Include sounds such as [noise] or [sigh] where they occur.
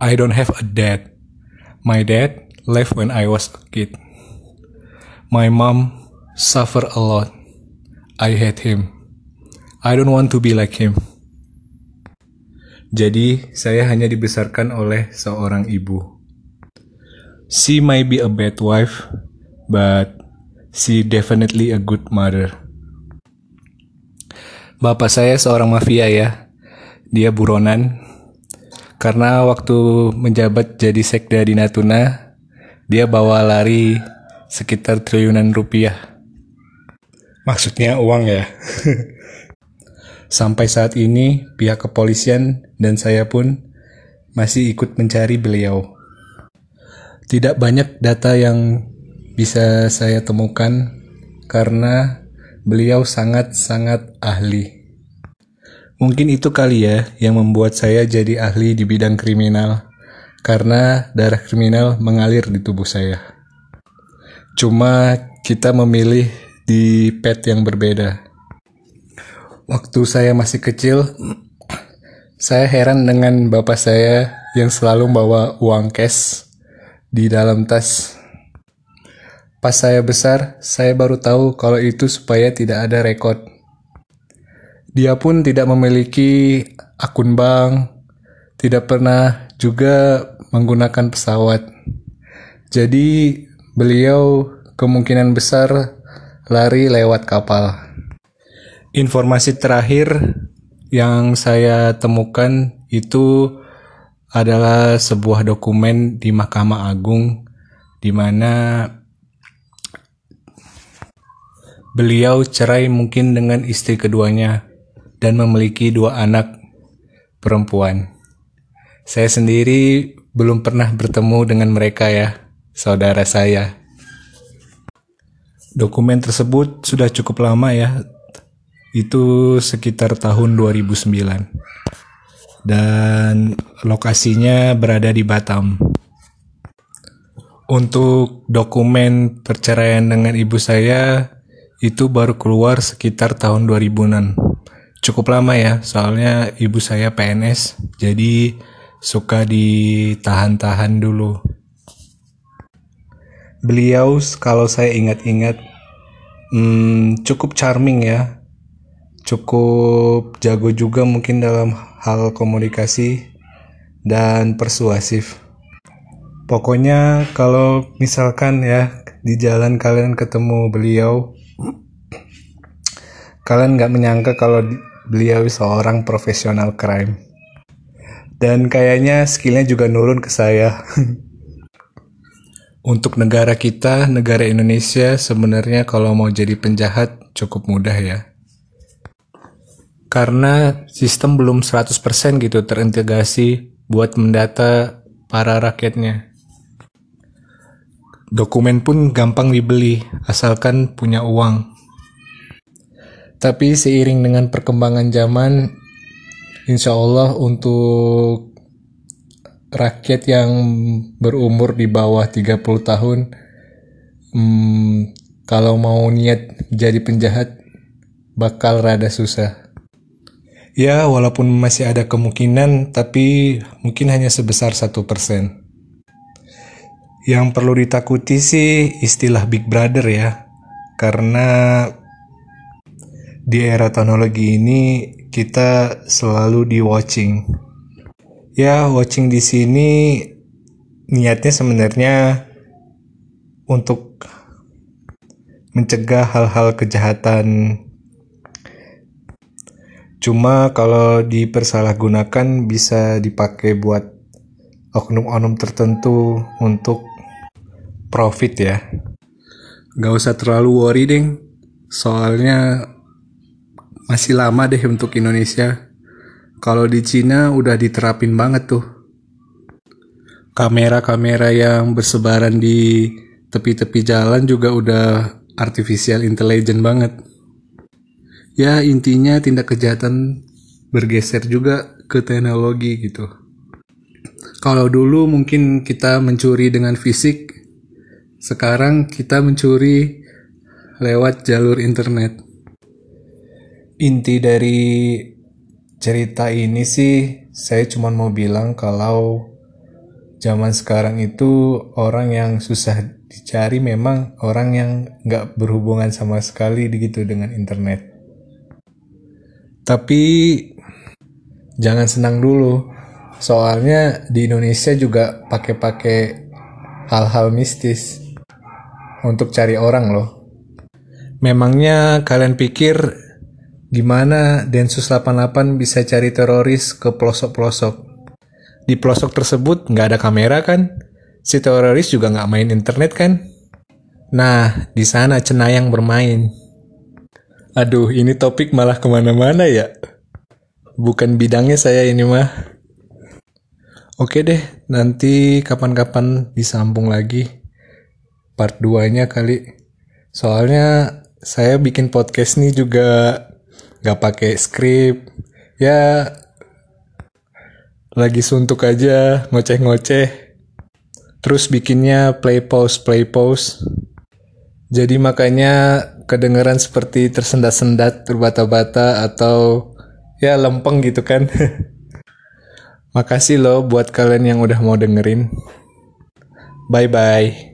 I don't have a dad. My dad left when I was a kid. My mom suffer a lot. I hate him. I don't want to be like him. Jadi, saya hanya dibesarkan oleh seorang ibu. She might be a bad wife, but she definitely a good mother. Bapak saya seorang mafia ya. Dia buronan. Karena waktu menjabat jadi sekda di Natuna, dia bawa lari sekitar triliunan rupiah. Maksudnya uang ya. [laughs] Sampai saat ini, pihak kepolisian dan saya pun masih ikut mencari beliau. Tidak banyak data yang bisa saya temukan karena Beliau sangat-sangat ahli. Mungkin itu kali ya yang membuat saya jadi ahli di bidang kriminal, karena darah kriminal mengalir di tubuh saya. Cuma kita memilih di pet yang berbeda. Waktu saya masih kecil, [clears throat] saya heran dengan bapak saya yang selalu bawa uang cash di dalam tas Pas saya besar, saya baru tahu kalau itu supaya tidak ada rekod. Dia pun tidak memiliki akun bank, tidak pernah juga menggunakan pesawat. Jadi, beliau kemungkinan besar lari lewat kapal. Informasi terakhir yang saya temukan itu adalah sebuah dokumen di Mahkamah Agung di mana Beliau cerai mungkin dengan istri keduanya dan memiliki dua anak perempuan. Saya sendiri belum pernah bertemu dengan mereka ya, saudara saya. Dokumen tersebut sudah cukup lama ya, itu sekitar tahun 2009. Dan lokasinya berada di Batam. Untuk dokumen perceraian dengan ibu saya itu baru keluar sekitar tahun 2000-an. Cukup lama ya, soalnya ibu saya PNS, jadi suka ditahan-tahan dulu. Beliau, kalau saya ingat-ingat, hmm, cukup charming ya, cukup jago juga mungkin dalam hal komunikasi dan persuasif. Pokoknya kalau misalkan ya di jalan kalian ketemu beliau, Kalian nggak menyangka kalau beliau seorang profesional crime. Dan kayaknya skillnya juga nurun ke saya. [laughs] Untuk negara kita, negara Indonesia, sebenarnya kalau mau jadi penjahat cukup mudah ya. Karena sistem belum 100% gitu terintegrasi buat mendata para rakyatnya. Dokumen pun gampang dibeli, asalkan punya uang. Tapi seiring dengan perkembangan zaman, insya Allah untuk rakyat yang berumur di bawah 30 tahun, hmm, kalau mau niat jadi penjahat, bakal rada susah. Ya, walaupun masih ada kemungkinan, tapi mungkin hanya sebesar satu persen. Yang perlu ditakuti sih istilah Big Brother ya, karena di era teknologi ini kita selalu di watching. Ya, watching di sini niatnya sebenarnya untuk mencegah hal-hal kejahatan. Cuma kalau dipersalahgunakan bisa dipakai buat oknum-oknum tertentu untuk profit ya. Gak usah terlalu worry deh, soalnya masih lama deh untuk Indonesia. Kalau di Cina udah diterapin banget tuh. Kamera-kamera yang bersebaran di tepi-tepi jalan juga udah artificial intelligence banget. Ya intinya tindak kejahatan bergeser juga ke teknologi gitu. Kalau dulu mungkin kita mencuri dengan fisik, sekarang kita mencuri lewat jalur internet inti dari cerita ini sih saya cuma mau bilang kalau zaman sekarang itu orang yang susah dicari memang orang yang nggak berhubungan sama sekali gitu dengan internet. Tapi jangan senang dulu, soalnya di Indonesia juga pakai-pakai hal-hal mistis untuk cari orang loh. Memangnya kalian pikir gimana Densus 88 bisa cari teroris ke pelosok-pelosok? Di pelosok tersebut nggak ada kamera kan? si teroris juga nggak main internet kan? Nah, di sana Cenayang bermain. Aduh, ini topik malah ke mana-mana ya. Bukan bidangnya saya ini mah. Oke deh, nanti kapan-kapan disambung lagi. Part 2-nya kali. Soalnya saya bikin podcast nih juga nggak pakai skrip. Ya, lagi suntuk aja, ngoceh-ngoceh. Terus bikinnya play pause play pause. Jadi makanya kedengeran seperti tersendat-sendat berbata-bata atau ya lempeng gitu kan. [laughs] Makasih loh buat kalian yang udah mau dengerin. Bye bye